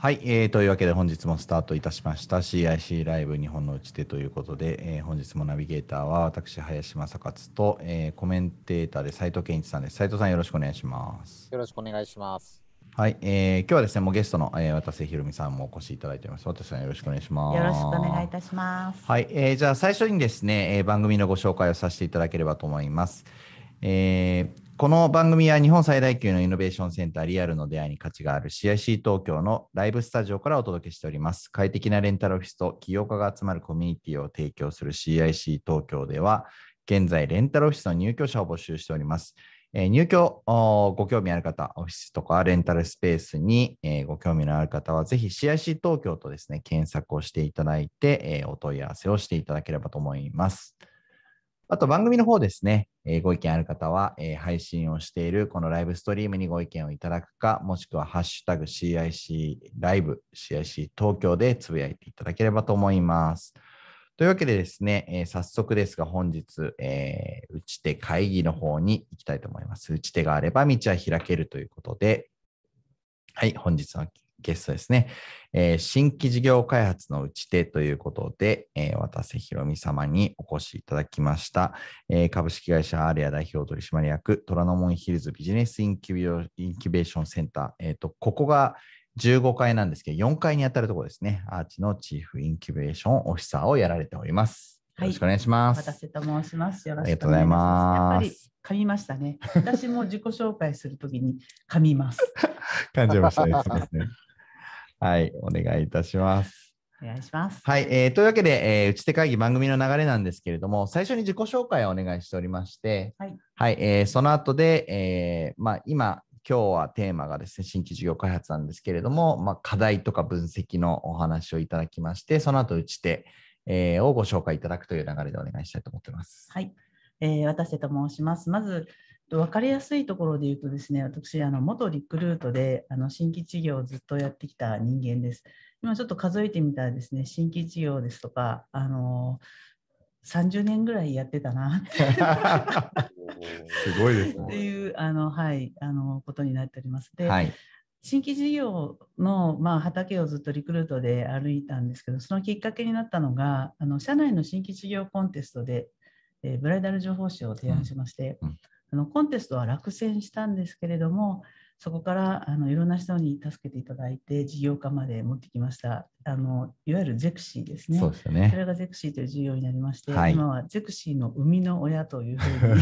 はい、えー、というわけで本日もスタートいたしました。CIC ライブ日本の打ち手ということで、えー、本日もナビゲーターは私林正勝と、えー、コメンテーターで斉藤健一さんです。斉藤さんよろしくお願いします。よろしくお願いします。はい、えー、今日はですねもうゲストの、えー、渡瀬ひろみさんもお越しいただいています渡瀬さんよろしくお願いしますよろしくお願いいたしますはい、えー、じゃあ最初にですね、えー、番組のご紹介をさせていただければと思います、えーこの番組は日本最大級のイノベーションセンターリアルの出会いに価値がある CIC 東京のライブスタジオからお届けしております。快適なレンタルオフィスと起業家が集まるコミュニティを提供する CIC 東京では、現在レンタルオフィスの入居者を募集しております。え、入居ご興味ある方、オフィスとかレンタルスペースに、え、ご興味のある方は、ぜひ CIC 東京とですね、検索をしていただいて、え、お問い合わせをしていただければと思います。あと番組の方ですね、え、ご意見ある方は、え、配信をしているこのライブストリームにご意見をいただくか、もしくはハッシュタグ CIC ライブ、CIC 東京でつぶやいていただければと思います。というわけでですね、えー、早速ですが本日、えー、打ち手会議の方に行きたいと思います。打ち手があれば道は開けるということで、はい、本日のゲストですね、えー、新規事業開発の打ち手ということで、えー、渡瀬宏美様にお越しいただきました、えー、株式会社アーレア代表取締役虎ノ門ヒルズビジネスインキュベーションセンター、えーと、ここが15階なんですけど、4階にあたるところですね、アーチのチーフインキュベーションオフィサーをやられております。よろしくお願いします。渡瀬と申します。よろしくお願いします。やっぱり噛みましたね。私も自己紹介するときに 噛みます。感じましたね。そうですね。はい、お願いいたします。お願いします。はい、えー、というわけで、えー、打ち手会議番組の流れなんですけれども、最初に自己紹介をお願いしておりまして、はい、はい、えー、その後で、えー、まあ、今、今日はテーマがですね、新規事業開発なんですけれども、まあ、課題とか分析のお話をいただきまして、その後打ち手、えー、をご紹介いただくという流れでお願いしたいと思っています。はい、えー、渡瀬と申します。まず、分かりやすいところで言うとですね、私、あの元リクルートであの新規事業をずっとやってきた人間です。今ちょっと数えてみたらですね、新規事業ですとか、あの30年ぐらいやってたな すごいですね。っていうあの、はい、あのことになっております。で、はい、新規事業の、まあ、畑をずっとリクルートで歩いたんですけど、そのきっかけになったのが、あの社内の新規事業コンテストで、えー、ブライダル情報誌を提案しまして、うんうんあのコンテストは落選したんですけれども、そこからあのいろんな人に助けていただいて、事業化まで持ってきました。あのいわゆるゼクシーですね。そうですねそれがゼクシーという事業になりまして、はい、今はゼクシーの生みの親というふうに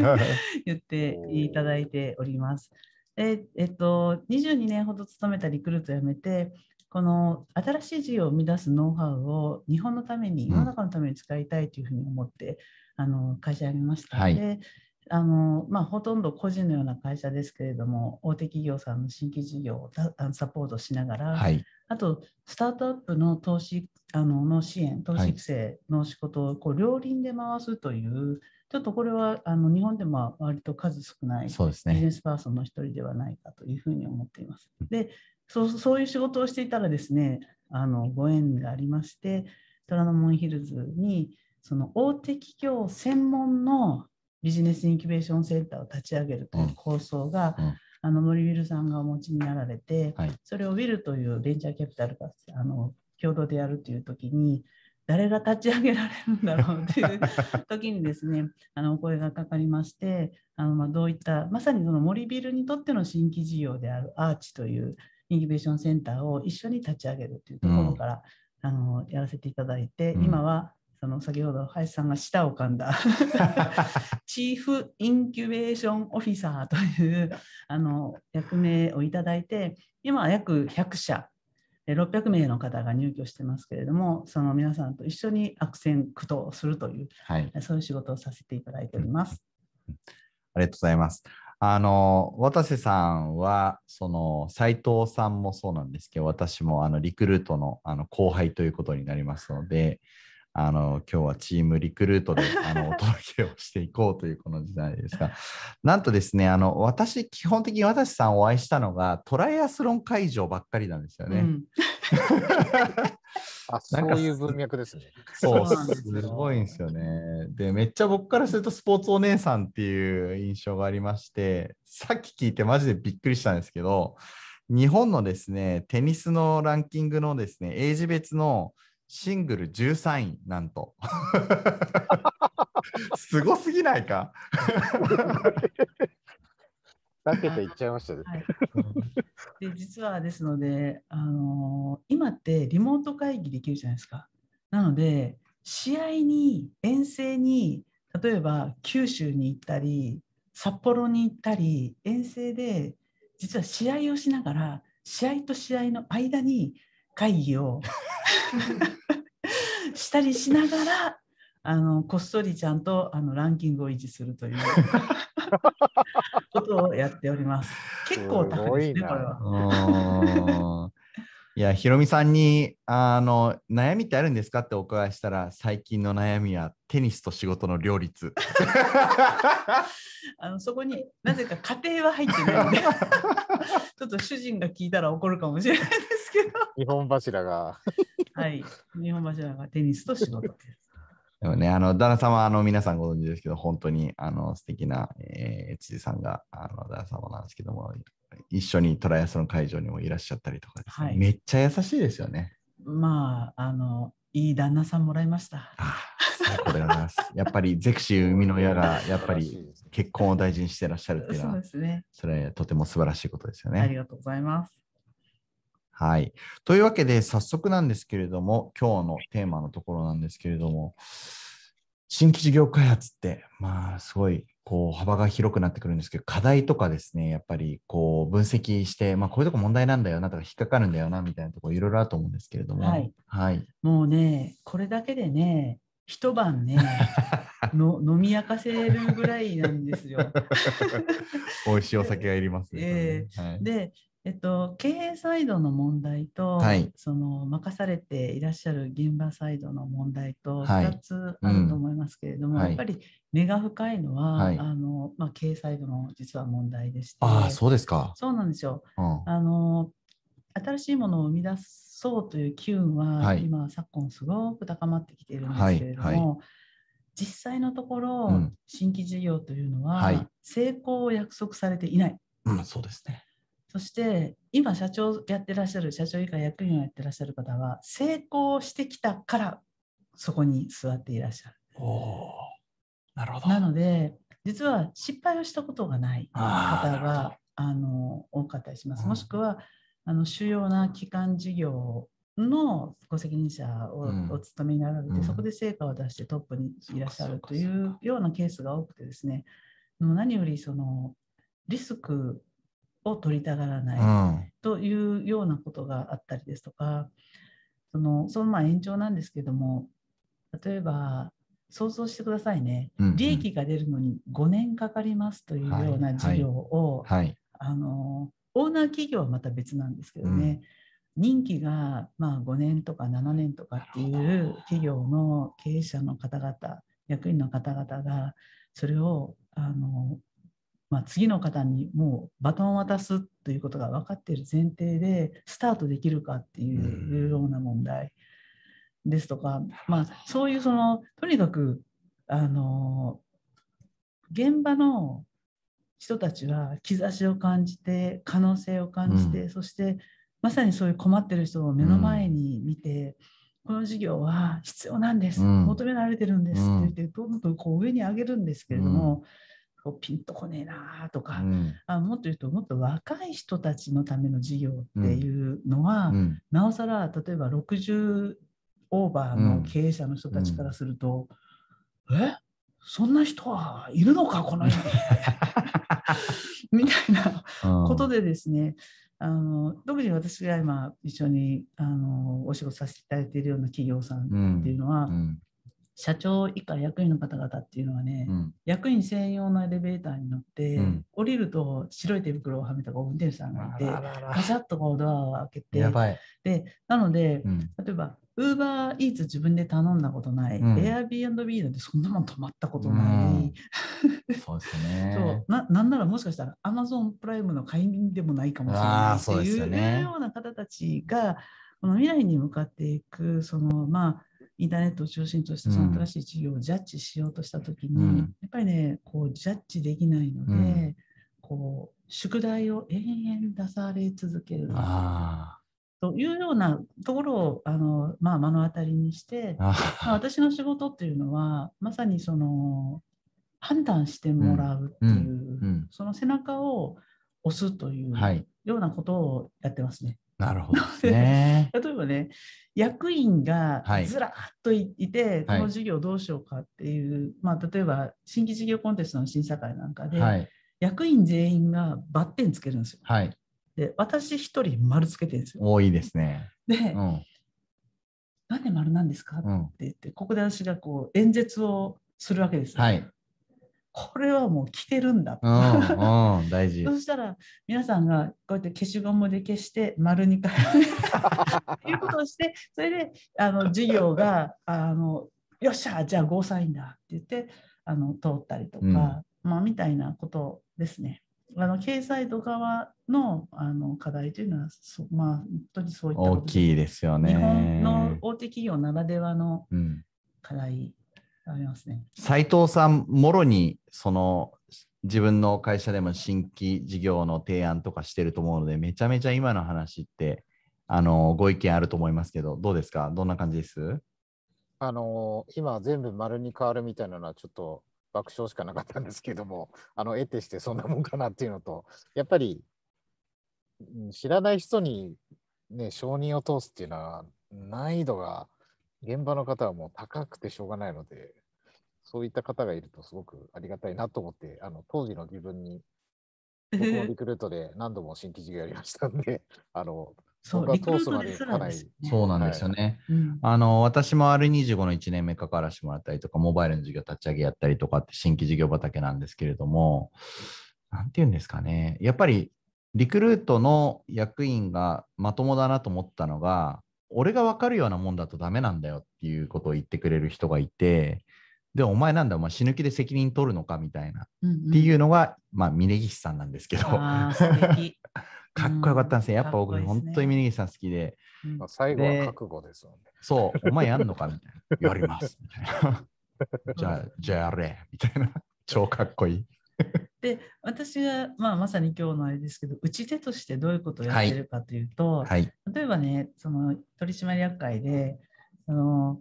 言っていただいております。でえっと、22年ほど勤めたリクルートを辞めて、この新しい事業を生み出すノウハウを日本のために、世の中のために使いたいというふうに思って、うん、あの会社を辞めましたはいあのまあ、ほとんど個人のような会社ですけれども、大手企業さんの新規事業をサポートしながら、はい、あと、スタートアップの投資あのの支援、投資育成の仕事をこう両輪で回すという、ちょっとこれはあの日本でも割と数少ないビジネスパーソンの一人ではないかというふうに思っています。でそうそういう仕事をしていたらですね、あのご縁がありまして、虎ノ門ヒルズにその大手企業専門のビジネスインキュベーションセンターを立ち上げるという構想が、うん。うん、あの森ウィルさんがお持ちになられて、はい、それをウィルというベンチャーキャピタルがあの共同でやるという時に誰が立ち上げられるんだろうという 時にですねあのお声がかかりましてあのまあどういったまさにその森ビルにとっての新規事業であるアーチというインキュベーションセンターを一緒に立ち上げるというところから、うん、あのやらせていただいて、うん、今はその先ほど林さんが舌を噛んだ チーフインキュベーションオフィサーというあの役名をいただいて今は約100社600名の方が入居してますけれどもその皆さんと一緒に悪戦苦闘するという、はい、そういう仕事をさせていただいております。ありがとうございます。あの渡瀬さんはその斉藤さんもそうなんですけど私もあのリクルートのあの後輩ということになりますのであの今日はチームリクルートであの お届けをしていこうというこの時代ですが、なんとですね、あの私、基本的に私さんお会いしたのがトライアスロン会場ばっかりなんですよね。うん、あ、そういう文脈ですね。そう、すごいんですよね。で、めっちゃ僕からするとスポーツお姉さんっていう印象がありまして、さっき聞いてマジでびっくりしたんですけど、日本のですね、テニスのランキングのですね、エイジ別のシングル13位、なんと。すごすぎないか？2桁いっちゃいましたね。はい、で実はですので、あの今ってリモート会議できるじゃないですか。なので試合に遠征に例えば九州に行ったり札幌に行ったり遠征で実は試合をしながら試合と試合の間に会議をしたりしながらあのこっそりちゃんとあのランキングを維持するということをやっております。結構タフですね、すこれは。いや、ひろみさんにあの悩みってあるんですかってお伺いしたら、最近の悩みはテニスと仕事の両立。あのそこになぜか家庭は入ってないので、ちょっと主人が聞いたら怒るかもしれないですけど、日本柱が。はい、日本柱がテニスと仕事です。でもね、あの旦那様はあの皆さんご存知ですけど、本当にあの素敵な、えー、辻さんがあの旦那様なんですけども、一緒にトライアスロン会場にもいらっしゃったりとかですね、はいめっちゃ優しいですよね。まあ、あの、いい旦那さんもらいました。ああ最高でございます。やっぱりゼクシー生みの親がやっぱり結婚を大事にしてらっしゃるっていうのそうは、ですね。それはとても素晴らしいことですよね。ありがとうございます。はい。というわけで、早速なんですけれども、今日のテーマのところなんですけれども、新規事業開発って、まあ、すごい、こう、幅が広くなってくるんですけど、課題とかですね、やっぱり、こう、分析して、まあ、こういうとこ問題なんだよなとか、引っかかるんだよな、みたいなところ、いろいろあると思うんですけれども、はい。はい。もうね、これだけでね、一晩ね、の飲み明かせるぐらいなんですよ。美味しいお酒がいりますね。えはいで、えっと、経営サイドの問題と、はい。その任されていらっしゃる現場サイドの問題とはい。2つあると思いますけれども、うんはい。やっぱり根が深いのは、はい。あのまあ、経営サイドの実は問題でして。ああ、そうですか。そうなんですよ。うん。あの新しいものを生み出そうという機運は、はい。今昨今すごく高まってきているんですけれども、実際のところ、うん。新規事業というのは、はい。成功を約束されていない。うん、そうですね。そして今社長やってらっしゃる社長以下役員をやってらっしゃる方は成功してきたからそこに座っていらっしゃる。なるほど。なので実は失敗をしたことがない方があの多かったりします。うん。もしくはあの主要な基幹事業のご責任者をうん。お務めになられて、うん。そこで成果を出してトップにいらっしゃるといそうようなケースが多くてですね。何よりそのリスクを取りたがらない、うん。というようなことがあったりですとか、そのそのまあ延長なんですけども、例えば想像してくださいね、うんうん。利益が出るのに5年かかりますというような事業を、はい。あのオーナー企業はまた別なんですけどね、任期がまあ5年とか7年とかっていう企業の経営者の方々、役員の方々が、それをあの、まあ、次の方にもうバトンを渡すということが分かっている前提でスタートできるかっていううん。ような問題ですとか、まあ、そういうそのとにかくあの現場の人たちは兆しを感じて可能性を感じて、そしてまさにそういう困ってる人を目の前に見て、この事業は必要なんです、うん。求められてるんですってうん言って、どんどんこう上に上げるんですけれども、こうピンとこねえなとか、うん。あもっと言うともっと若い人たちのための事業っていうのは、うん。なおさら例えば60オーバーの経営者の人たちからすると、え？そんな人はいるのかこの世に みたいなことでですね、あの特に私が今一緒にあのお仕事させていただいているような企業さんうんっていうのは、うん社長以下役員の方々っていうのはね、うん。役員専用のエレベーターに乗って、うん。降りると白い手袋をはめた運転手さんがいて、あららら。ガチャッとこうドアを開けて。でなので、うん。例えば、ウーバーイーツ自分で頼んだことない、うん。Airbnb なんてそんなもん泊まったことない、そうですよね。そう。ななんならもしかしたら Amazon プライムの会員でもないかもしれあないっていうような方たちがこの未来に向かっていくそのまあインターネットを中心としたその新しい事業をジャッジしようとしたときに、うん。やっぱりねこうジャッジできないので、うん。こう宿題を延々出され続けるあというようなところをあの、まあ、目の当たりにしてまあ、私の仕事っていうのはまさにその判断してもらうっていう、うん。その背中を押すというはい。ようなことをやってますね。なるほどね。例えばね役員がはいずらっといいて、はいこの事業どうしようかっていう、まあ、例えば新規事業コンテストの審査会なんかで、はい。役員全員がバッテンつけるんですよ。はい。で私一人丸つけてるんですよ。多いですね。で、うん。なんで丸なんですかってうん。言ってここで私がこう演説をするわけですよ。はい。これはもう来てるんだ。大事。そしたら皆さんがこうやって消しゴムで消して丸に変えるということをしてそれであの授業が あのよっしゃじゃあゴーサインだって言ってあの通ったりとか、うんまあ、みたいなことですね。あの経済度側のあの課題というのはそ、まあ、本当にそういった大きいですよね。日本の大手企業ならではのうん。課題がありますね。斉藤さん、もろにその自分の会社でも新規事業の提案とかしてると思うので、めちゃめちゃ今の話ってあのご意見あると思いますけど、どうですか？どんな感じです？あのー今全部丸に変わるみたいなのはちょっと爆笑しかなかったんですけども、あの、得てしてそんなもんかなっていうのと、やっぱり、うん知らない人にね、承認を通すっていうのは難易度が現場の方はもう高くてしょうがないので、そういった方がいるとすごくありがたいなと思って、あの当時の自分に、僕もリクルートで何度も新規事業やりましたんで、あの、そう、本リクルー当は通すまトですらでかなりですよね。そうなんですよね。うんあの私も R25 の1年目関わらせてもらったりとか、モバイルの事業立ち上げやったりとかって新規事業畑なんですけれども、なんて言うんですかね、やっぱりリクルートの役員がまともだなと思ったのが、俺が分かるようなもんだとダメなんだよっていうことを言ってくれる人がいて、で、お前なんだ、お前死ぬ気で責任取るのかみたいな、うんうんっていうのが、まあ、峯岸さんなんですけど、かっこよかったんですね。やっぱ僕、ね本当に峯岸さん好きで、うんまあ、最後では覚悟ですよね。そう、お前やんのかみたいな。やります。みたいな。じゃあ、じゃあやれ。みたいな。超かっこいい。で私が、まあ、まさに今日のあれですけど打ち手としてどういうことをやってるかというと、はい。例えばねその取締役会でその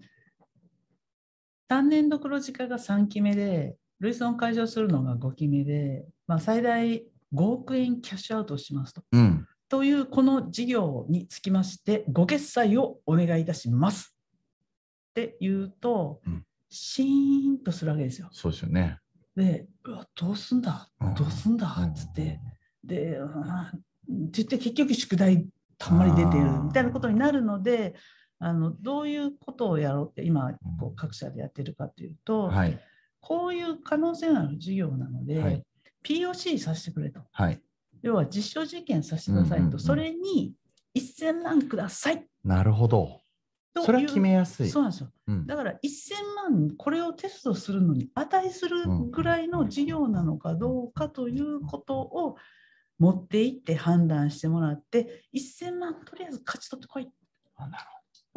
単年度黒字化が3期目で累損解消するのが5期目で、まあ、最大5億円キャッシュアウトをしますと。うん。というこの事業につきましてご決済をお願いいたしますって言うと、うんシーンとするわけですよ。そうですよね。で、うわどうすんだ？うんどうすんだ？っつって、で、うんって言って結局宿題たんまり出てるみたいなことになるので、あのどういうことをやろうって今こう各社でやってるかというと、はい。こういう可能性のある事業なので、はい POC させてくれと。はい。要は実証実験させてくださいと、うんうんうんそれに1000万くださいなるほど。それは決めやすい。そうなんですよ。うんだから1000万、これをテストするのに値するぐらいの事業なのかどうかということを持っていって判断してもらって、1000万とりあえず勝ち取ってこいあなる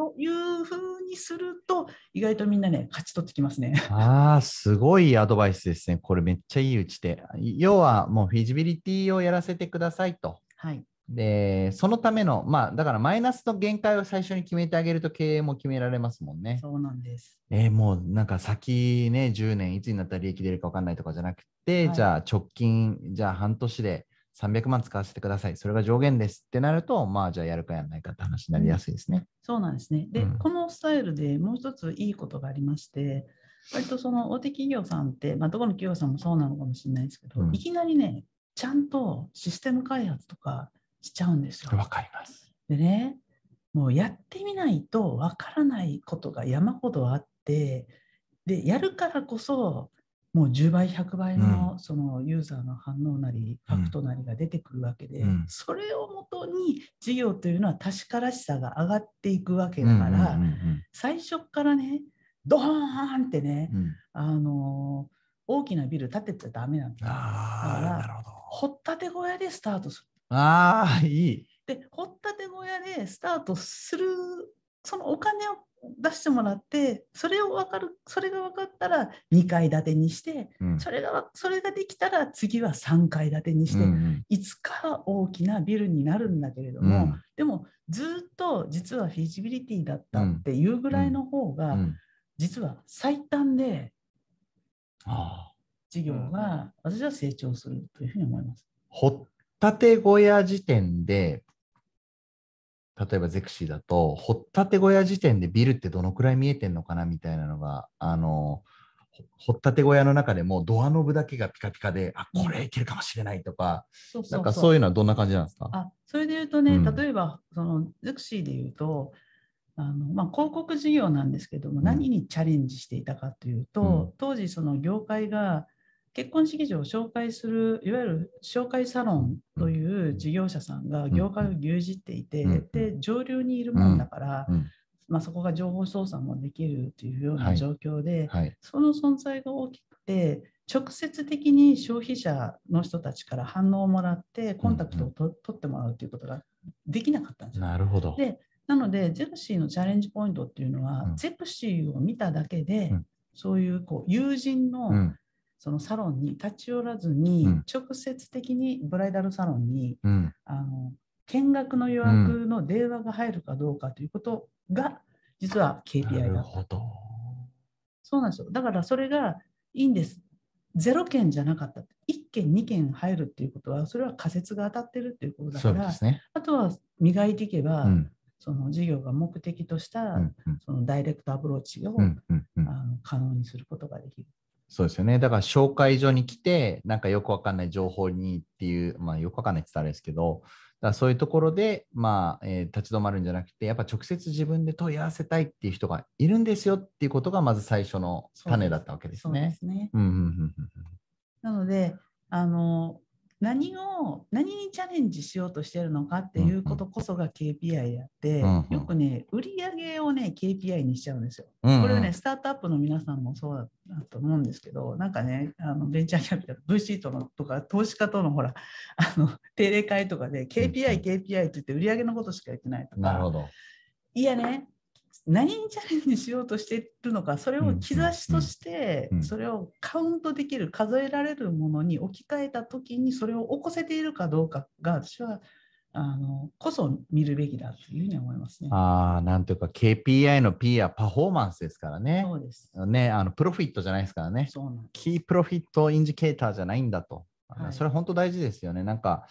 というふうにすると、意外とみんなね、勝ち取ってきますね。ああ、すごいアドバイスですね。これめっちゃいい打ち手。要はもうフィジビリティをやらせてくださいと。はい。で、そのための、まあ、だからマイナスの限界を最初に決めてあげると経営も決められますもんね。そうなんです。えーもうなんか先ね、10年いつになったら利益出るか分かんないとかじゃなくて、はいじゃあ直近、じゃあ半年で300万使わせてください。それが上限ですってなると、まあじゃあやるかやらないかって話になりやすいですね。そうなんですね。で、うんこのスタイルでもう一ついいことがありまして、割とその大手企業さんって、まあ、どこの企業さんもそうなのかもしれないですけど、うんいきなりね、ちゃんとシステム開発とかしちゃうんですよ。わかります。でね、もうやってみないとわからないことが山ほどあって、で、やるからこそ、もう10倍、100倍のそのユーザーの反応なり、うんファクトなりが出てくるわけで、うんそれをもとに事業というのは確からしさが上がっていくわけだから、最初からね、ドーンってね、あのー大きなビル建てちゃダメなんですよ。ああ、だからなるほど。掘ったて小屋でスタートする。ああ、いい。で掘ったて小屋でスタートするそのお金を出してもらってそれを分かるそれが分かったら2階建てにして、うん、それがそれができたら次は3階建てにして、うんうん、いつか大きなビルになるんだけれども、うん、でもずっと実はフィジビリティだったっていうぐらいの方が、実は最短で事業が私は成長するというふうに思います。掘ったて小屋時点で例えばゼクシーだと、掘ったて小屋時点でビルってどのくらい見えてんのかなみたいなのが、あの、掘ったて小屋の中でもドアノブだけがピカピカで、あ、これいけるかもしれないとか、そうなんかそういうのはどんな感じなんですか？あそれで言うとね、うん、例えば、そのゼクシーで言うと、あのまあ、広告事業なんですけども、何にチャレンジしていたかというと、うん、当時その業界が結婚式場を紹介するいわゆる紹介サロンという事業者さんが業界を牛耳っていて、で上流にいるもんだから、まあ、そこが情報操作もできるというような状況で、はい。はい、その存在が大きくて直接的に消費者の人たちから反応をもらってコンタクトをと、取ってもらうということができなかったんですよ。なるほど。でなのでゼクシーのチャレンジポイントっていうのは、うん、ゼクシーを見ただけで、うん、そういうこう友人のそのサロンに立ち寄らずに、直接的にブライダルサロンに、うん、あの見学の予約の電話が入るかどうかということが、実は KPI だった。そうなんですよ。だからそれがいいんです。0件じゃなかった。1件、2件入るっていうことは、それは仮説が当たってるっていうことだから、ね、あとは磨いていけば、うん、その事業が目的とした、そのダイレクトアプローチを、あの可能にすることができる。そうですよね。だから紹介所に来て、なんかよくわかんない情報にっていう、まあよくわかんないって言ったらあれですけど、だそういうところで、まあ、えー、立ち止まるんじゃなくて、やっぱ直接自分で問い合わせたいっていう人がいるんですよっていうことが、まず最初の種だったわけですね。そうですね。なので、あの、何を何にチャレンジしようとしてるのかっていうことこそが KPI やって、うんうん、よくね売上をね KPI にしちゃうんですよ。うんうん、これはねスタートアップの皆さんもそうだと思うんですけどなんかねあのベンチャーキャピタル VC とのとか投資家とのほら あの定例会とかで KPI、KPI って言って売上のことしか言ってないとか。なるほど。いやね何にチャレンジしようとしているのか、それを兆しとして、それをカウントできる、数えられるものに置き換えたときに、それを起こせているかどうかが、私はあのこそ見るべきだというふうに思いますね。ああ、なんというか KPI の P はパフォーマンスですからね。そうです。ね、あのプロフィットじゃないですからね。そうなんキープロフィットインジケーターじゃないんだと。はい、それ本当大事ですよね。なんか、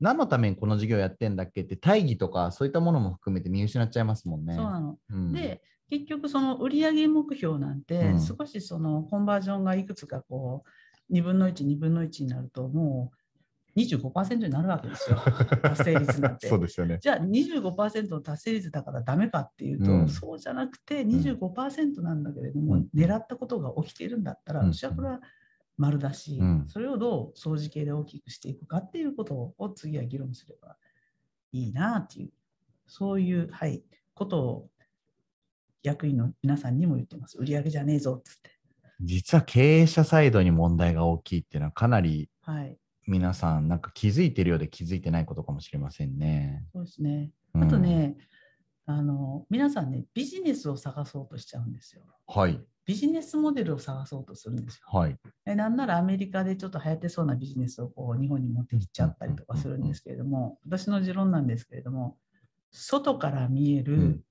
何のためにこの事業やってんだっけって大義とかそういったものも含めて見失っちゃいますもんね。そうなの。うん、で、結局その売上目標なんて少しそのコンバージョンがいくつかこう2分の1、2分の1になるともう25%になるわけですよ、達成率なんて。そうですよね。じゃあ25%の達成率だからダメかっていうと、うん、そうじゃなくて25%なんだけれども、うん、狙ったことが起きているんだったら、私はこれは丸だし、うん、それをどう掃除系で大きくしていくかっていうことを次は議論すればいいなっていう、そういう、はい、ことを役員の皆さんにも言ってます。売上じゃねえぞってって。実は経営者サイドに問題が大きいっていうのはかなり皆さんなんか気づいてるようで気づいてないことかもしれませんね。そうですね。あとね、うん、あの皆さんねビジネスを探そうとしちゃうんですよ。はい。ビジネスモデルを探そうとするんですよ。はい、えなんならアメリカでちょっと流行ってそうなビジネスをこう日本に持ってきちゃったりとかするんですけれども、私の持論なんですけれども、外から見える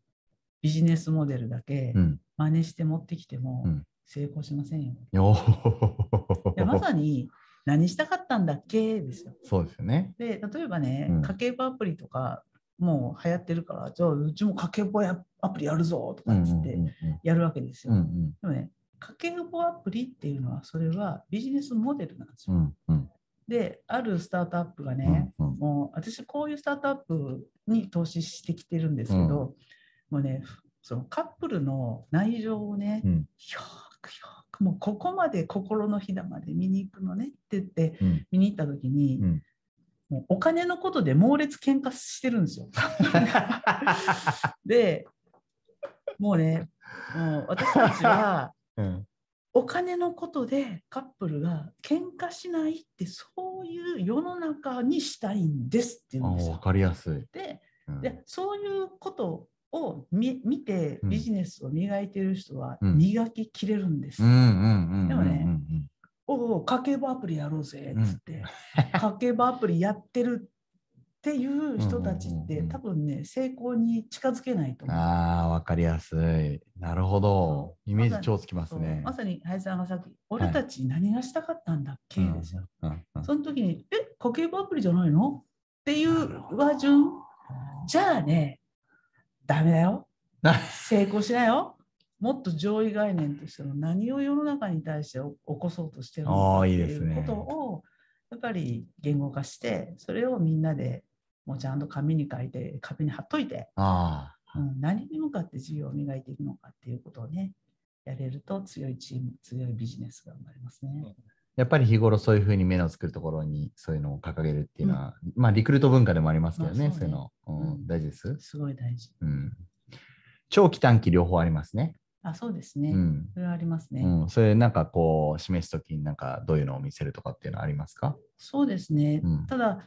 ビジネスモデルだけ真似して持ってきても成功しませんよ。うん、まさに何したかったんだっけ？ですよ。そうですよね。で例えばね、家計簿アプリとかもう流行ってるから、じゃあうちも家計簿アプリやるぞとかっつってやるわけですよ。でもね、家計簿アプリっていうのは、それはビジネスモデルなんですよ。うんうん、で、あるスタートアップがね、うんうん、もう私こういうスタートアップに投資してきてるんですけど、うん、もうね、そのカップルの内情をね、うん、よくよくもうここまで心のひだまで見に行くのねって言って見に行った時に、うんもうお金のことで猛烈喧嘩してるんですよ。で、もうね、もう私たちは、お金のことでカップルが喧嘩しないってそういう世の中にしたいんですっていうんですよ。分かりやすい。でうんでそういうことを見見てうんビジネスを磨いてる人はうん磨ききれるんです。うんうんうんうんでもねうんおお、家計簿アプリやろうぜっつって、家計簿アプリやってるっていう人たちって、うんうんうんうん多分ね、成功に近づけないと思う。ああ、わかりやすい。なるほどイメージ超つきますね。まさに林さんがさっき、俺たち何がしたかったんだっけ、ですよ。うんうんうんその時に、え、家計簿アプリじゃないの？っていう和順？じゃあね、ダメだよ。成功しないよ。もっと上位概念としての何を世の中に対して起こそうとしてるのかあーっていいいですねうことをやっぱり言語化してそれをみんなでもうちゃんと紙に書いて壁に貼っといて、ああ、うん、何に向かって事業を磨いていくのかっていうことをねやれると強いチーム強いビジネスが生まれますね。やっぱり日頃そういうふうに目のつくるところにそういうのを掲げるっていうのは、まあリクルート文化でもありますけどね、まあそううねそいうの、うんうん大事です。すごい大事。うん。長期短期両方ありますね。あそうですね。うん。それはありますね。うん、それなんかこう示すときになんかどういうのを見せるとかっていうのはありますか？そうですね。うんただ、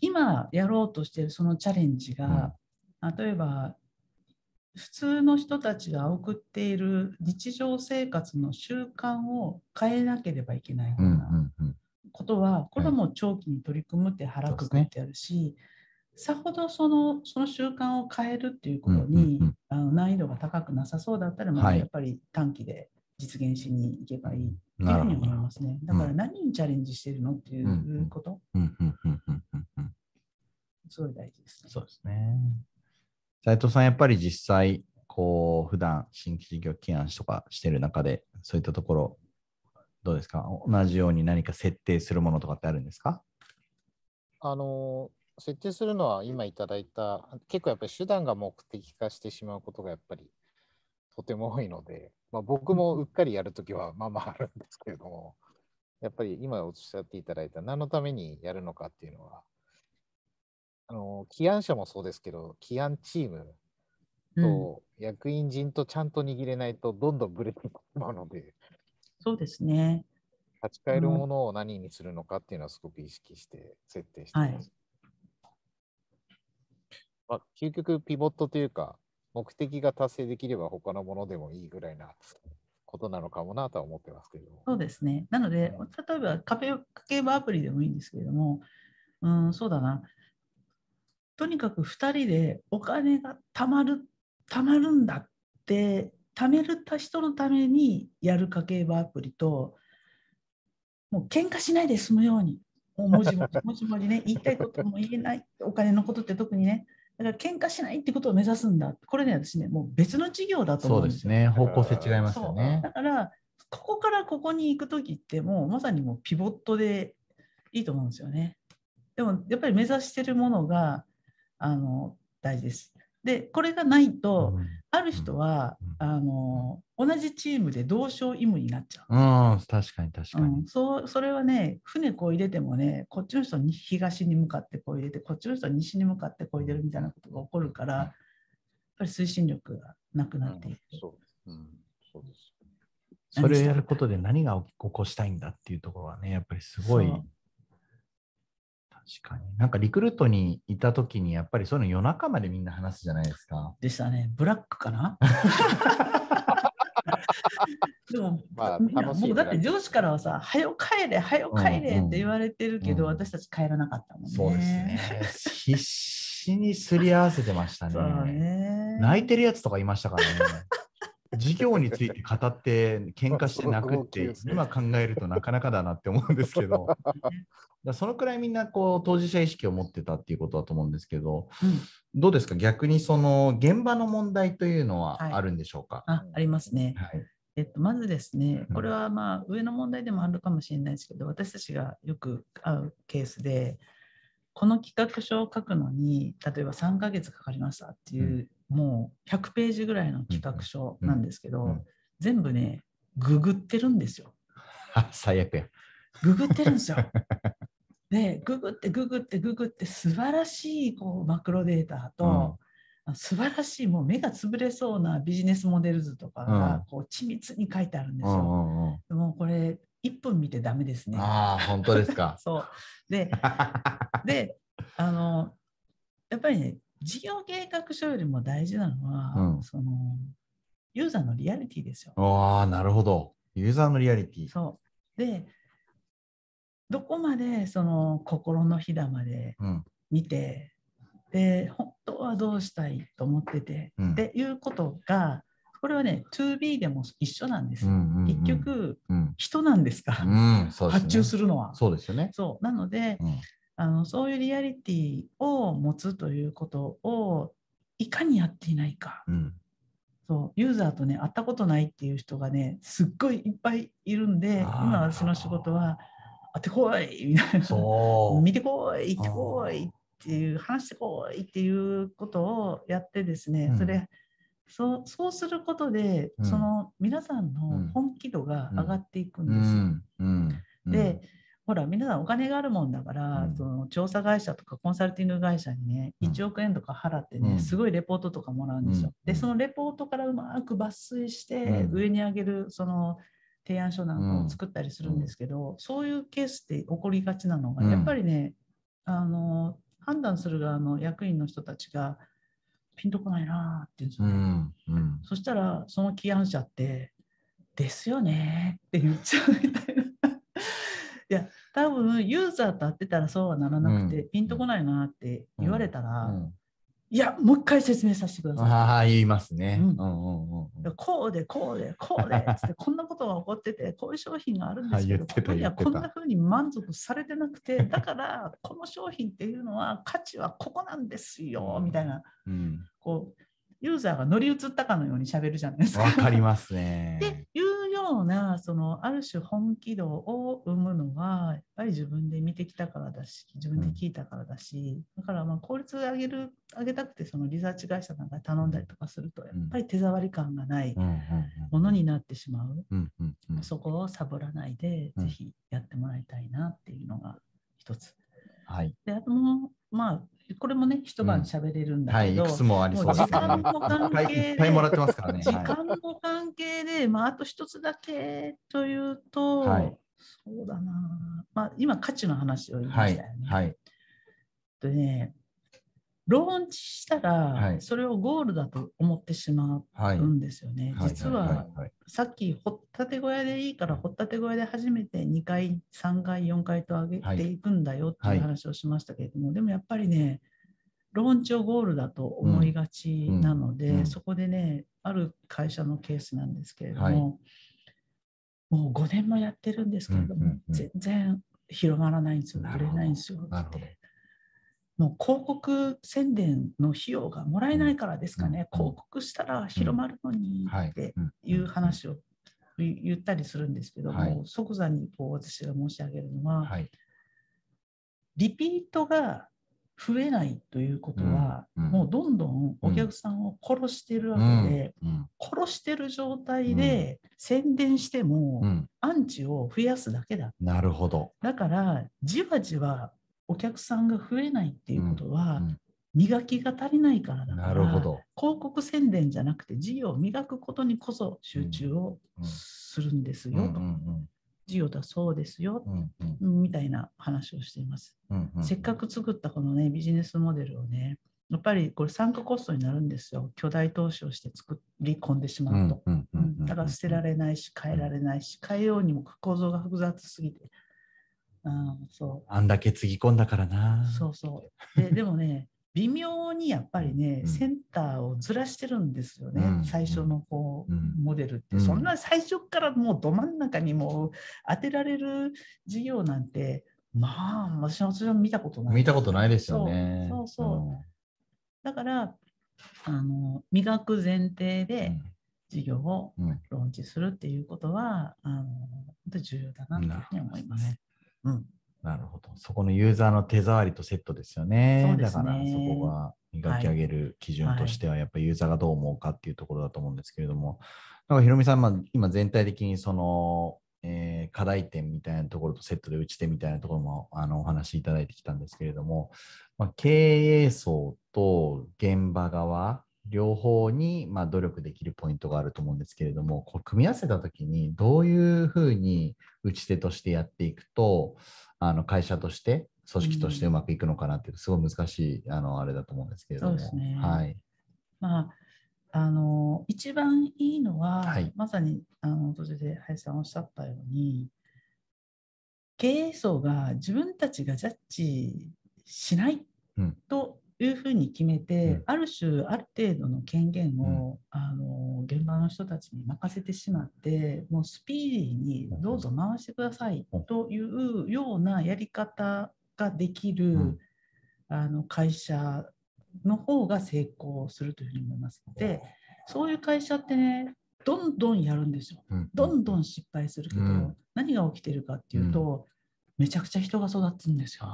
今やろうとしているそのチャレンジが、例えば、普通の人たちが送っている日常生活の習慣を変えなければいけないよううんなうんうん。ことは、これはもう長期に取り組むって腹くくってあるし、さほどそのその習慣を変えるっていうことうんうんにうんあの難易度が高くなさそうだったら、まはいあやっぱり短期で実現しに行けばいいっていうふうに思い。ますね。だから何にチャレンジしてるのっていうこと、すごい大事ですね。そうですね。斉藤さん、やっぱり実際、こう、普段新規事業起案とかしてる中で、そういったところ、どうですか同じように何か設定するものとかってあるんですかあの、設定するのは今いただいた、結構やっぱり手段が目的化してしまうことがやっぱりとても多いので、まあ、僕もうっかりやるときはまあまああるんですけれども、やっぱり今おっしゃっていただいた何のためにやるのかっていうのは、あの、起案者もそうですけど、起案チームうん、と役員陣とちゃんと握れないとどんどんブレてしまうので、そうですね。立ち返るものを何にするのかっていうのはすごく意識して設定しています。まあ、究極ピボットというか、目的が達成できれば他のものでもいいぐらいなことなのかもなとは思ってますけど。そうですね。なので、例えば家計家計簿アプリでもいいんですけれども、うん、そうだな。とにかく2人でお金が貯まる、貯まるんだって、貯める人のためにやる家計簿アプリと、もう喧嘩しないで済むように、もう文字 文字、文字文字ね、言いたいことも言えない、お金のことって特にね、だから喧嘩しないってことを目指すんだ。これね、私ね、もう別の事業だと思そううんですよ。ですね。方向性違いますそうよね。だから、ここからここに行くときって、もうまさにもうピボットでいいと思うんですよね。でも、やっぱり目指してるものがあの大事です。で、これがないと、ある人は、うんあの同じチームで同床異夢になっちゃう。うん、うん確かに確かにうん、。そうそれはね、船こう入れてもね、こっちの人に東に向かってこう入れて、こっちの人は西に向かってこう入れるみたいなことが起こるから、やっぱり推進力がなくなっていく。そうです。うん、そうです。それをやることで何が起こしたいんだっていうところはね、やっぱりすごい。かに。なんかリクルートにいたときに、やっぱりそういうの夜中までみんな話すじゃないですか。でしたね。ブラックかな？でも、まあもうだって上司からはさ、はよ帰れ、はよ帰れうんうんって言われてるけど、うん私たち帰らなかったもんね。そうですね。必死にすり合わせてましたね。ね。泣いてるやつとかいましたからね。授業について語って喧嘩して泣くって今 考えるとなかなかだなって思うんですけど。だそのくらいみんなこう当事者意識を持ってたっていうことだと思うんですけどうん。どうですか？逆にその現場の問題というのははい。あるんでしょうか、あありますね。はい。えっと、まずですねう、ん。これはまあ上の問題でもあるかもしれないですけど、私たちがよく会うケースで、この企画書を書くのに、例えば3ヶ月かかりましたっていう、もう100ページぐらいの企画書なんですけど、うんうん全部ね、ググってるんですよ。あ 最悪や。ググってるんですよ。で、ググってググってググって素晴らしいこうマクロデータと、あ素晴らしいもう目が潰れそうなビジネスモデル図とかうんがこう緻密に書いてあるんですよ。うんうんうん、でもこれ1分見てダメですね。ああ本当ですか？そうでであのやっぱりね、事業計画書よりも大事なのは、うん、そのユーザーのリアリティですよ。ああ、なるほど。ユーザーのリアリティ。そうでどこまでその心のひだまで見て、うん、で本当はどうしたいと思ってて、うん、っていうことがこれはね 2B でも一緒なんですよ。うんうんうん、結局、うん、人なんですから、うんね、発注するのは。そうですよね。そうなので、あのそういうリアリティを持つということをいかにやっていないか。そうユーザーとね会ったことないっていう人がねすっごいいっぱいいるんで今私の仕事は会ってこいみたいな。見てこい行ってこいっていう話してこいっていうことをやってですね、うん、それそうそうすることで、うん、その皆さんの本気度が上がっていくんですよ。でほら皆さんお金があるもんだから、うん、その調査会社とかコンサルティング会社にね、うん、1億円とか払ってね、うん、すごいレポートとかもらうんですよ。でそのレポートからうまく抜粋して上に上げるその提案書なんかを作ったりするんですけど、そういうケースって起こりがちなのが、やっぱりねあの判断する側の役員の人たちがピンとこないなって言うんですよね。そしたらその起案者って「ですよね」って言っちゃうみたいな。いや多分ユーザーと会ってたらそうはならなくて、うん、ピンとこないなって言われたら、うん、いやもう一回説明させてください。ああ言いますね、うん。こうでこうでこうでってこんなことが起こっててこういう商品があるんですけどここにはこんなふうに満足されてなくて だからこの商品っていうのは価値はここなんですよみたいな、こうユーザーが乗り移ったかのようにしゃべるじゃないですか。わかりますね。でいうようなそのある種本気度を生むのはやっぱり自分で見てきたからだし自分で聞いたからだし、うん、だからまあ効率を上げる上げたくてそのリサーチ会社なんか頼んだりとかするとやっぱり手触り感がないものになってしまう、そこをサボらないでぜひやってもらいたいなっていうのが一つ。はい、であともまあこれもね、一晩喋れるんだけど、うんはい、いくつもありそう時間の関係で、いっぱい。もらってますからね。時間の関係で、まあ、あと一つだけというと、はい、そうだな、まあ、今、価値の話を言いましたよね。はい、でね、ローンチしたら、それをゴールだと思ってしまうんですよね。実は、さっき、掘ったて小屋でいいから、掘ったて小屋で初めて2回、3回、4回と上げていくんだよっていう話をしましたけれども、でもやっぱりね、ローンチをゴールだと思いがちなので、うんうん、そこでね、ある会社のケースなんですけれども、もう5年もやってるんですけれども、全然広がらないんですよ、売れないんですよ。って。もう広告宣伝の費用がもらえないからですかね、広告したら広まるのにっていう話を言ったりするんですけども、即座にこう私が申し上げるのは、リピートが増えないということは、もうどんどんお客さんを殺してるわけで、殺してる状態で宣伝しても、アンチを増やすだけだ。なるほど。だからじわじわお客さんが増えないっていうことは、磨きが足りないからだからなるほど広告宣伝じゃなくて事業を磨くことにこそ集中をするんですよと。事業だそうですよ、うんうん、みたいな話をしています、うんうん。せっかく作ったこのねビジネスモデルをねやっぱりこれ参加コストになるんですよ。巨大投資をして作り込んでしまうと。だから捨てられないし変えられないし変えようにも構造が複雑すぎてうん、そう。あんだけつぎ込んだからな。そうそう。で でもね、微妙にやっぱりね、うん、センターをずらしてるんですよね、うん、最初のこう、うん、モデルって、そんな最初からもうど真ん中にも当てられる事業なんて、まあ、私は見たことない。見たことないですよね。そうそうだから、あの磨く前提で事業をローンチするっていうことは、あの本当に重要だなというふうに思います。うん、なるほど。そこのユーザーの手触りとセットですよね。ねだからそこが磨き上げる基準としては、やっぱりユーザーがどう思うかっていうところだと思うんですけれども、だからひろみさん、まあ、今全体的にその、えー、課題点みたいなところとセットで打ち手みたいなところもあのお話しいただいてきたんですけれども、まあ、経営層と現場側両方にま努力できるポイントがあると思うんですけれども、こう組み合わせたときにどういうふうに打ち手としてやっていくと、あの会社として組織としてうまくいくのかなっていう、すごい難しいあのあれだと思うんですけれども。ねはい。まあ、あの一番いいのは、はいまさにあの途中で林さんおっしゃったように経営層が自分たちがジャッジしないうんというふうに決めて、うん。ある種ある程度の権限を、あの現場の人たちに任せてしまってもうスピーディーにどうぞ回してくださいうんというようなやり方ができる、うん。あの会社の方が成功するというふうに思いますので、そういう会社ってね、どんどんやるんですよ。うん。どんどん失敗するけど、うん。何が起きてるかっていうと、めちゃくちゃ人が育つんですよ。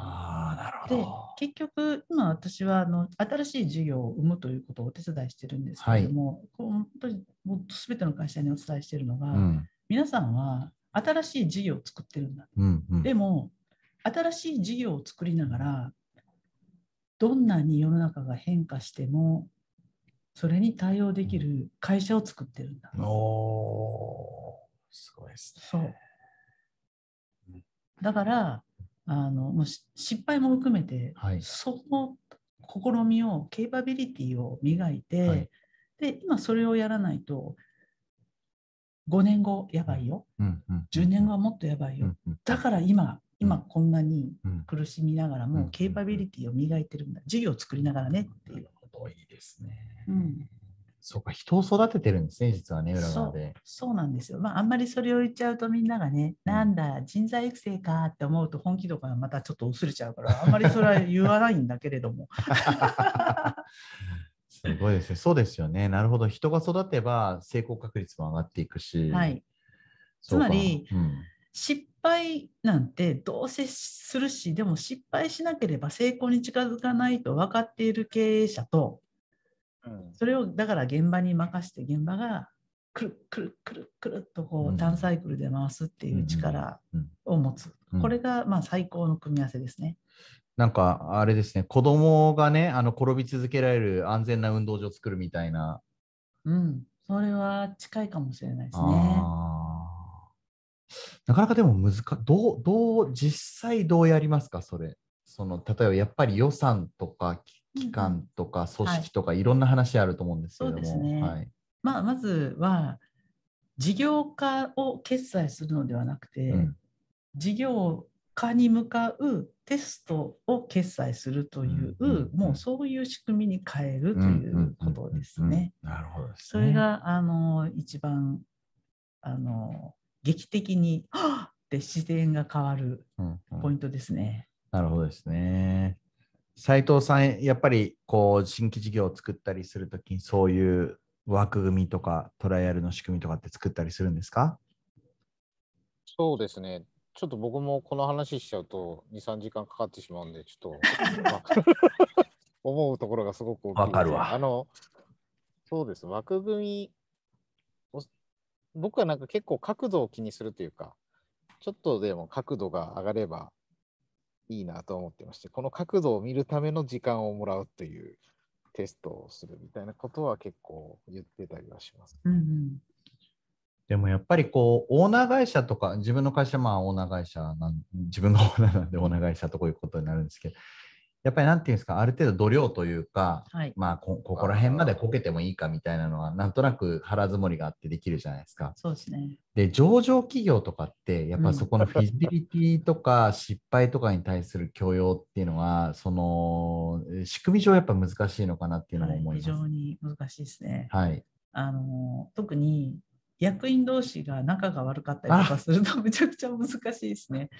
でど。結局、今私はあの新しい事業を生むということをお手伝いしてるんですけれども、こう本当にもう全ての会社にお伝えしているのが、うん。皆さんは新しい事業を作ってるんだ。うん。うんでも、新しい事業を作りながら、どんなに世の中が変化しても、それに対応できる会社を作ってるんだ。おーすごいですね。だから、あのもうし失敗も含めて、はい。その試みを、ケーパビリティを磨いて、はい。で、今それをやらないと、5年後やばいよ、うんうん10年後はもっとやばいよ。うんうん。だから今、今こんなにうん。苦しみながらうんも、ケーパビリティを磨いてるんだ。事業を作りながらねっていう。いいですね。うんそうか、人を育ててるんですね、実はね、裏側で。そうなんですよ。まあ、あんまりそれを言っちゃうとみんながね、うんなんだ、人材育成かって思うと本気度がまたちょっと薄れちゃうから、あんまりそれは言わないんだけれども。すごいですね。そうですよね。なるほど。人が育てば成功確率も上がっていくし。はい。つまりうん失敗なんてどうせするし、でも失敗しなければ成功に近づかないと分かっている経営者と、うんそれをだから現場に任せて現場がくるくるくるくるっとこうんう単サイクルで回すっていう力うんを持つ。うんこれがまあ最高の組み合わせですね。なんか、あれですね、子供がね、あの転び続けられる安全な運動場を作るみたいな。うん。それは近いかもしれないですね。なかなかでも難かどう、どう、実際どうやりますか、それ。その例えばやっぱり予算とかき機関とか組織とかいろんな話あると思うんですけれども。はい。まあ、まずは事業化を決済するのではなくて、うん事業化に向かうテストを決済するという、うんうんうんもうそういう仕組みに変えるということですね。うん。なるほどね。それがあの一番あの劇的に「はっ!」って視点が変わるうんうんポイントですね。なるほどですね。斉藤さん、やっぱりこう新規事業を作ったりするときに、そういう枠組みとかトライアルの仕組みとかって作ったりするんですか？そうですね。ちょっと僕もこの話しちゃうと2、3時間かかってしまうんで、ちょっと、まあ思うところがすごく大きいですわかるわあの、そうです。枠組みを、僕はなんか結構角度を気にするというか、ちょっとでも角度が上がればいいなと思ってまして、この角度を見るための時間をもらうというテストをするみたいなことは結構言ってたりはします。うんうんでもやっぱりこう、オーナー会社とか、自分の会社、まあオーナー会社なん、自分がオーナーなんでオーナー会社とこういうことになるんですけど、やっぱりなんていうんですか、ある程度度量というか、はいまあこここら辺までこけてもいいかみたいなのは、なんとなく腹積もりがあってできるじゃないですか。そうですね。で、上場企業とかって、やっぱうんそこのフィジビリティとか失敗とかに対する許容っていうのは、その仕組み上やっぱ難しいのかなっていうのもはい思います。非常に難しいですね。はい。あの特に役員同士が仲が悪かったりとかするとめちゃくちゃ難しいですね。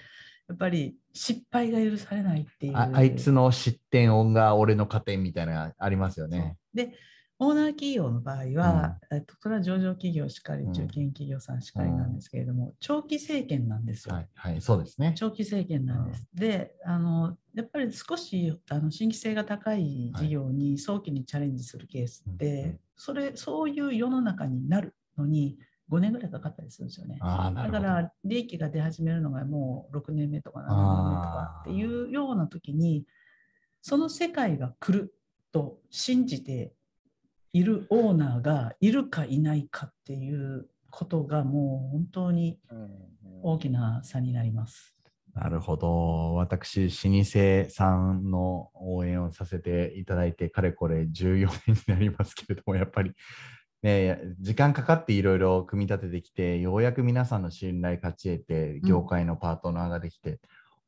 やっぱり失敗が許されないっていう。ああいつの失点音が俺の加点みたいなのありますよね。で、オーナー企業の場合は、えっと、それは上場企業しかり、うん中堅企業さんしかりなんですけれども、長期政権なんですよ。はい、はい、そうですね。長期政権なんです。であの、やっぱり少しあの新規性が高い事業に早期にチャレンジするケースって、うんうんそれそういう世の中になるのに5年ぐらいかかったりするんですよね。だから利益が出始めるのがもう6年目とか7年目とかっていうような時にその世界が来ると信じているオーナーがいるかいないかっていうことがもう本当に大きな差になります。なるほど。私、老舗さんの応援をさせていただいて、かれこれ14年になりますけれども、やっぱり、ね、時間かかっていろいろ組み立ててきて、ようやく皆さんの信頼勝ち得て、業界のパートナーができて、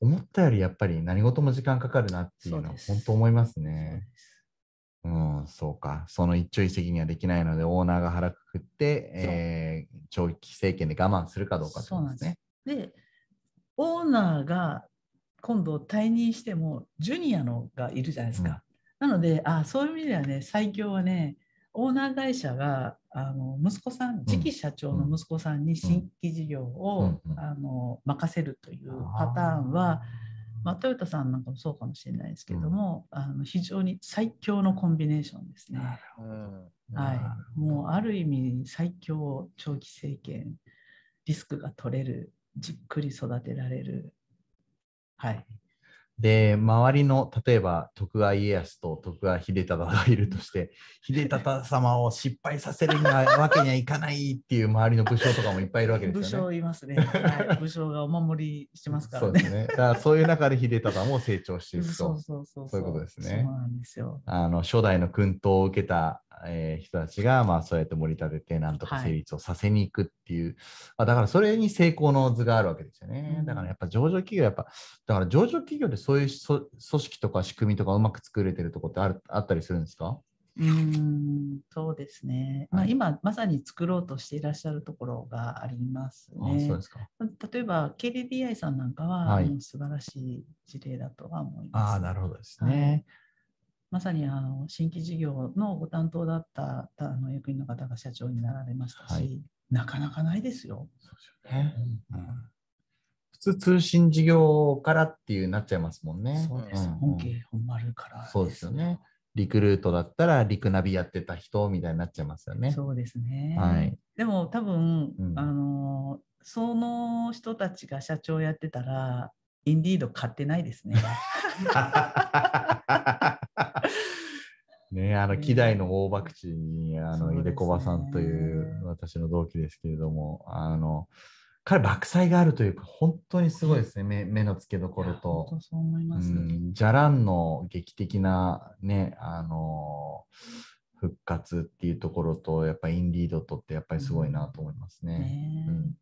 うん、思ったよりやっぱり何事も時間かかるなっていうのは本当思いますね。うん、そうか。その一朝一夕にはできないので、オーナーが腹くくって、えー、長期政権で我慢するかどうかってことですね。でオーナーが今度退任しても、ジュニアのがいるじゃないですか。うん、なので、あそういう意味ではね、最強はね、オーナー会社があの息子さん、次期社長の息子さんに新規事業を、あの任せるというパターンは、まあ、トヨタさんなんかもそうかもしれないですけども、うん、あの非常に最強のコンビネーションですね。はい、もうある意味最強長期政権リスクが取れるじっくり育てられる。はい、で、周りの、例えば徳川家康と徳川秀忠がいるとして、秀忠様を失敗させるにはわけにはいかないっていう周りの武将とかもいっぱいいるわけですよね。武将いますね。はい、武将がお守りしてますからね。そうですね。だからそういう中で秀忠も成長していくと。そうそうそうそういうことですね。そうなんですよ。あの初代の薫陶を受けたえー、人たちが、まあ、そうやって盛り立てて、なんとか成立をさせに行くっていう、はい、まあ、だからそれに成功の図があるわけですよね。うん、だからやっぱ上場企業、やっぱ、だから上場企業でそういう組織とか仕組みとかうまく作れてるところってあるあったりするんですか？うんそうですね、まあ、今まさに作ろうとしていらっしゃるところがありますね。そうですか例えば KDDI さんなんかは、はい、素晴らしい事例だとは思います。あなるほどですね。まさにあの新規事業のご担当だったあの役員の方が社長になられましたし、はい、なかなかないですよ。そうですよね、うん、普通通信事業からっていうなっちゃいますもんね。そうです。うん、本家本丸から、そうですよね。リクルートだったらリクナビやってた人みたいになっちゃいますよね。そうですね。はい、でも多分、うん、あのその人たちが社長やってたらインディード買ってないですね。ね、あの、希代の大博打に、あの、井出小葉さんという私の同期ですけれども、あの、彼、爆災があるというか、本当にすごいですね、目目の付けどころと。そう思います。じゃらんの劇的な、ね、あの、復活っていうところと、やっぱりインディードとってやっぱりすごいなと思いますね。ねうん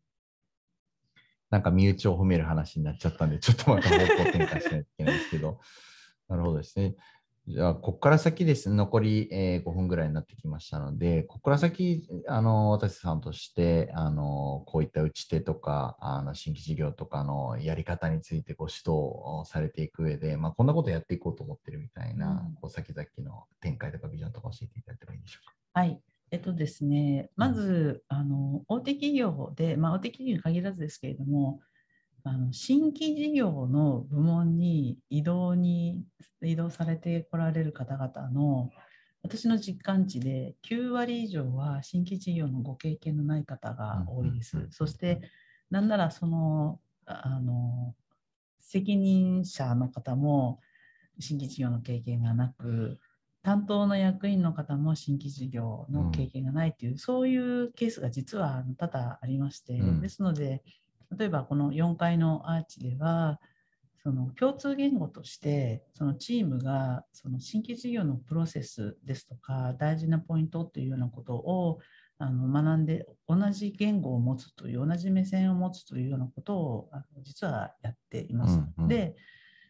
なんか身内を褒める話になっちゃったんで、ちょっとまた方向転換しないといけないですけど、なるほどですね。じゃあ、ここから先ですね、残り、えー、5分ぐらいになってきましたので、ここから先、あの私さんとして、あのこういった打ち手とか、あの新規事業とかのやり方についてご指導されていく上で、まあ、こんなことやっていこうと思ってるみたいな、うん、こう先々の展開とかビジョンとか教えていただいてもいいでしょうか？はい。えっとですね、まず、あの大手企業で、まあ、大手企業に限らずですけれども、あの新規事業の部門に移動に移動されてこられる方々の私の実感値で9割以上は新規事業のご経験のない方が多いです。そしてなんならそのあの責任者の方も新規事業の経験がなく担当の役員の方も新規事業の経験がないという、うん、そういうケースが実は多々ありまして、うん、ですので例えばこの4階のアーチではその共通言語としてそのチームがその新規事業のプロセスですとか大事なポイントというようなことをあの学んで同じ言語を持つという同じ目線を持つというようなことをあの実はやっています。うんうん、で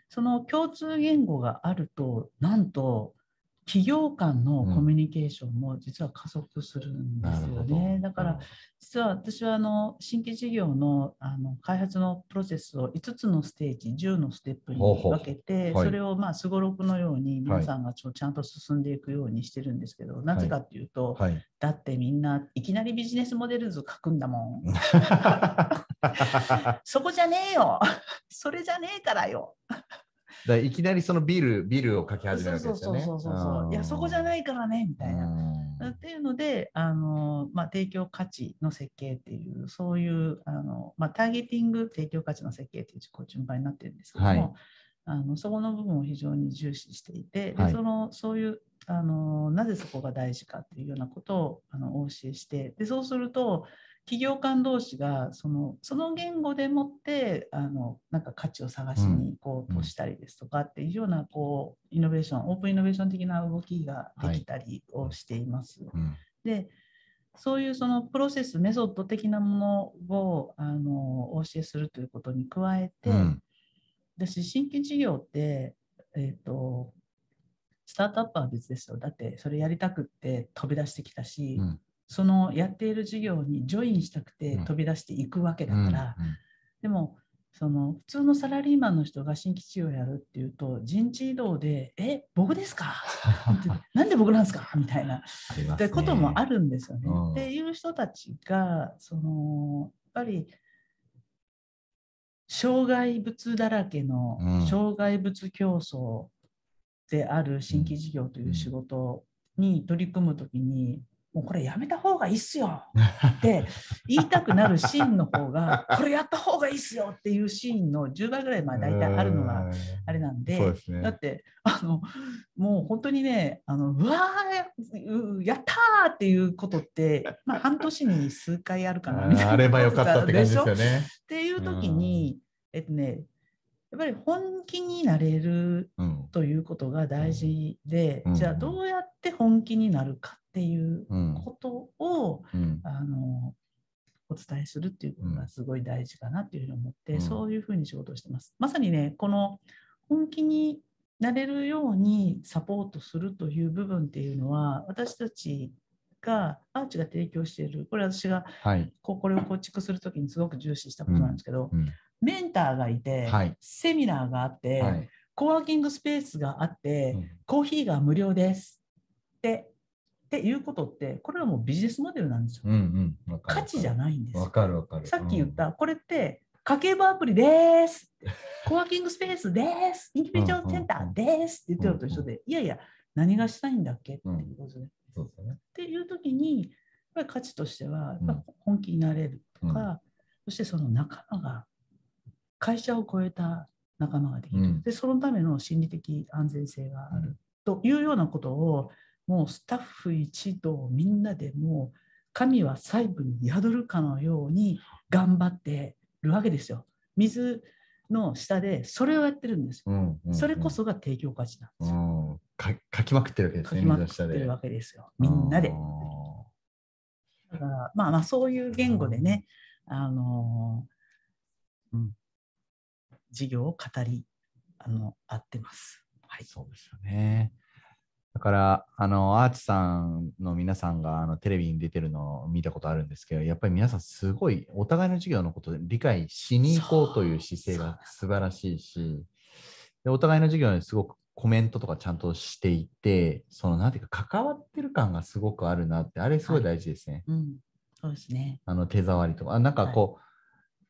その共通言語があるとなんと企業間のコミュニケーションも実は加速するんですよね。うん、だから実は私はあの新規事業のあの開発のプロセスを5つのステージ10のステップに分けてそれをまあすごろくのように皆さんがちょちゃんと進んでいくようにしてるんですけど、なぜかっていうと、はい、だってみんないきなりビジネスモデル図書くんだもん。そこじゃねえよ。それじゃねえからよだいきなりそのビル、ビルを書き始めるわけですよね。そうそうそうそう。いや、そこじゃないからね、みたいな。っていうので、あの、まあ、提供価値の設計っていう、そういう、あの、まあ、ターゲティング、提供価値の設計っていうこう順番になってるんですけども、はい、あのそこの部分を非常に重視していて、でそのそういうあのなぜそこが大事かっていうようなことをあのお教えしてでそうすると企業間同士がそのその言語でもってあのなんか価値を探しにこう、うん、したりですとかっていうようなこうイノベーションオープンイノベーション的な動きができたりをしています。はいうん、でそういうそのプロセスメソッド的なものをあのお教えするということに加えて、うん、私新規事業って、えーと、スタートアップは別ですよ。だってそれやりたくって飛び出してきたし、うん、そのやっている事業にジョインしたくて飛び出していくわけだから、うん、でもその普通のサラリーマンの人が新規治療をやるっていうと人事異動で「え僕ですか?」なんで僕なんですか?」みたいな、ってこともあるんですよね。うん、っていう人たちがそのやっぱり障害物だらけの障害物競争である新規事業という仕事に取り組むときにもうこれやめた方がいいっすよ。って言いたくなるシーンの方が、これやった方がいいっすよっていうシーンの10倍ぐらいまあ大体あるのがあれなんで、ね、だってあのもう本当にね、あのうわー、やったーっていうことって、まあ、半年に数回あるかなみたいな。あればよかったって感じですよね。っていう時に、えっとね、やっぱり本気になれるということが大事で、うん、じゃあどうやって本気になるかっていうことを、うん、あのお伝えするっていうことがすごい大事かなっていうふうに思って、うん、そういうふうに仕事をしてます。まさにねこの本気になれるようにサポートするという部分っていうのは私たちがアーチが提供しているこれ私がこれを構築する時にすごく重視したことなんですけど、メンターがいて、はい、セミナーがあって、はい、コワーキングスペースがあって、うん、コーヒーが無料ですってっていうことって、これはもうビジネスモデルなんですよ。うんうん、価値じゃないんですわかるわかる。さっき言った、これって、家計簿アプリです。コワーキングスペースです。インディビジュアルセンターですって言ってるのと一緒で、いやいや、何がしたいんだっけっていうことで。そうですね、っていう時に、やっぱり価値としては、本気になれるとか、そしてその仲間が、会社を超えた仲間ができる。で、そのための心理的安全性がある。というようなことをもうスタッフ一同みんなでもう神は細部に宿るかのように頑張ってるわけですよ。水の下でそれをやってるんですよ。うんうんうん、それこそが提供価値なんですよ。書きまくってるわけですね。書きまくってるわけですよ。みんなで。だからまあまあそういう言語でね、あのー、うん、事業を語りあの合ってます。はい、そうですよね。だから、あの、アーチさんの皆さんがあのテレビに出てるのを見たことあるんですけど、やっぱり皆さんすごいお互いの授業のことで理解しに行こうという姿勢が素晴らしいし、でお互いの授業にすごくコメントとかちゃんとしていて、そのなんていうか関わってる感がすごくあるなって、あれすごい大事ですね。はい、うん、そうですね。あの手触りとか、あなんかこ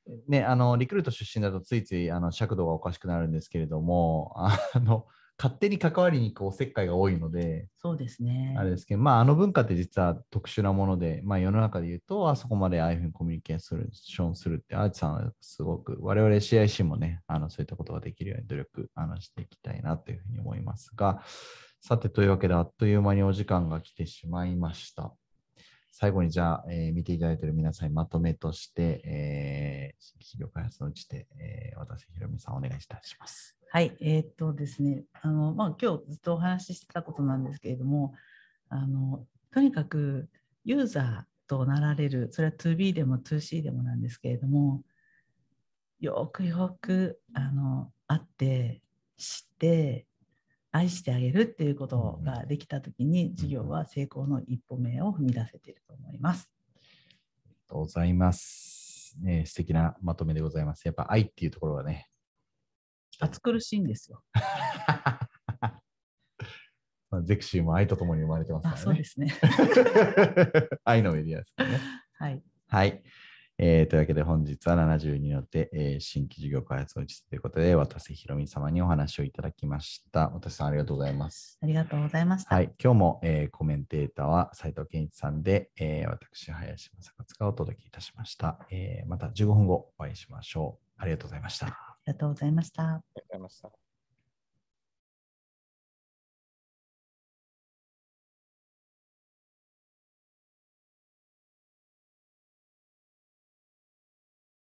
う、はい、ね、あのリクルート出身だとついついあの尺度がおかしくなるんですけれども、あの勝手に関わりに行くおせっかいが多いので、そうですね。あれですけど、まあ、あの文化って実は特殊なもので、まあ、世の中で言うと、あそこまでああいうふうにコミュニケーションするって、アーチさんはすごく、我々 CIC もね、あのそういったことができるように努力あのしていきたいなというふうに思いますが、さて、というわけで、あっという間にお時間が来てしまいました。最後にじゃあ、えー、見ていただいている皆さんにまとめとして、えー、新規事業開発のうちで、えー、私、ひろみさん、お願いいたします。はい、えー、っとですね、あのまあ、今日ずっとお話ししてたことなんですけれども、あのとにかくユーザーとなられる、それは 2B でも 2C でもなんですけれども、よくよくあの会って、知って、愛してあげるっていうことができたときに、事業は成功の一歩目を踏み出せていると思います。ありがとうございます。ね、素敵なまとめでございます。やっぱ愛っていうところはね、暑苦しいんですよ。まあ、ゼクシーも愛とともに生まれてますからね。そうですね。愛のメディアですね。はい。はい。えー、というわけで本日は72によって、えー、新規事業開発を打ちということで、渡瀬ひろみ様にお話をいただきました。渡瀬さん、ありがとうございます。ありがとうございました。はい。今日も、えー、コメンテーターは斉藤健一さんで、えー、私、林正勝がお届けいたしました、えー。また15分後お会いしましょう。ありがとうございました。りがとうございました。ありがとうございました。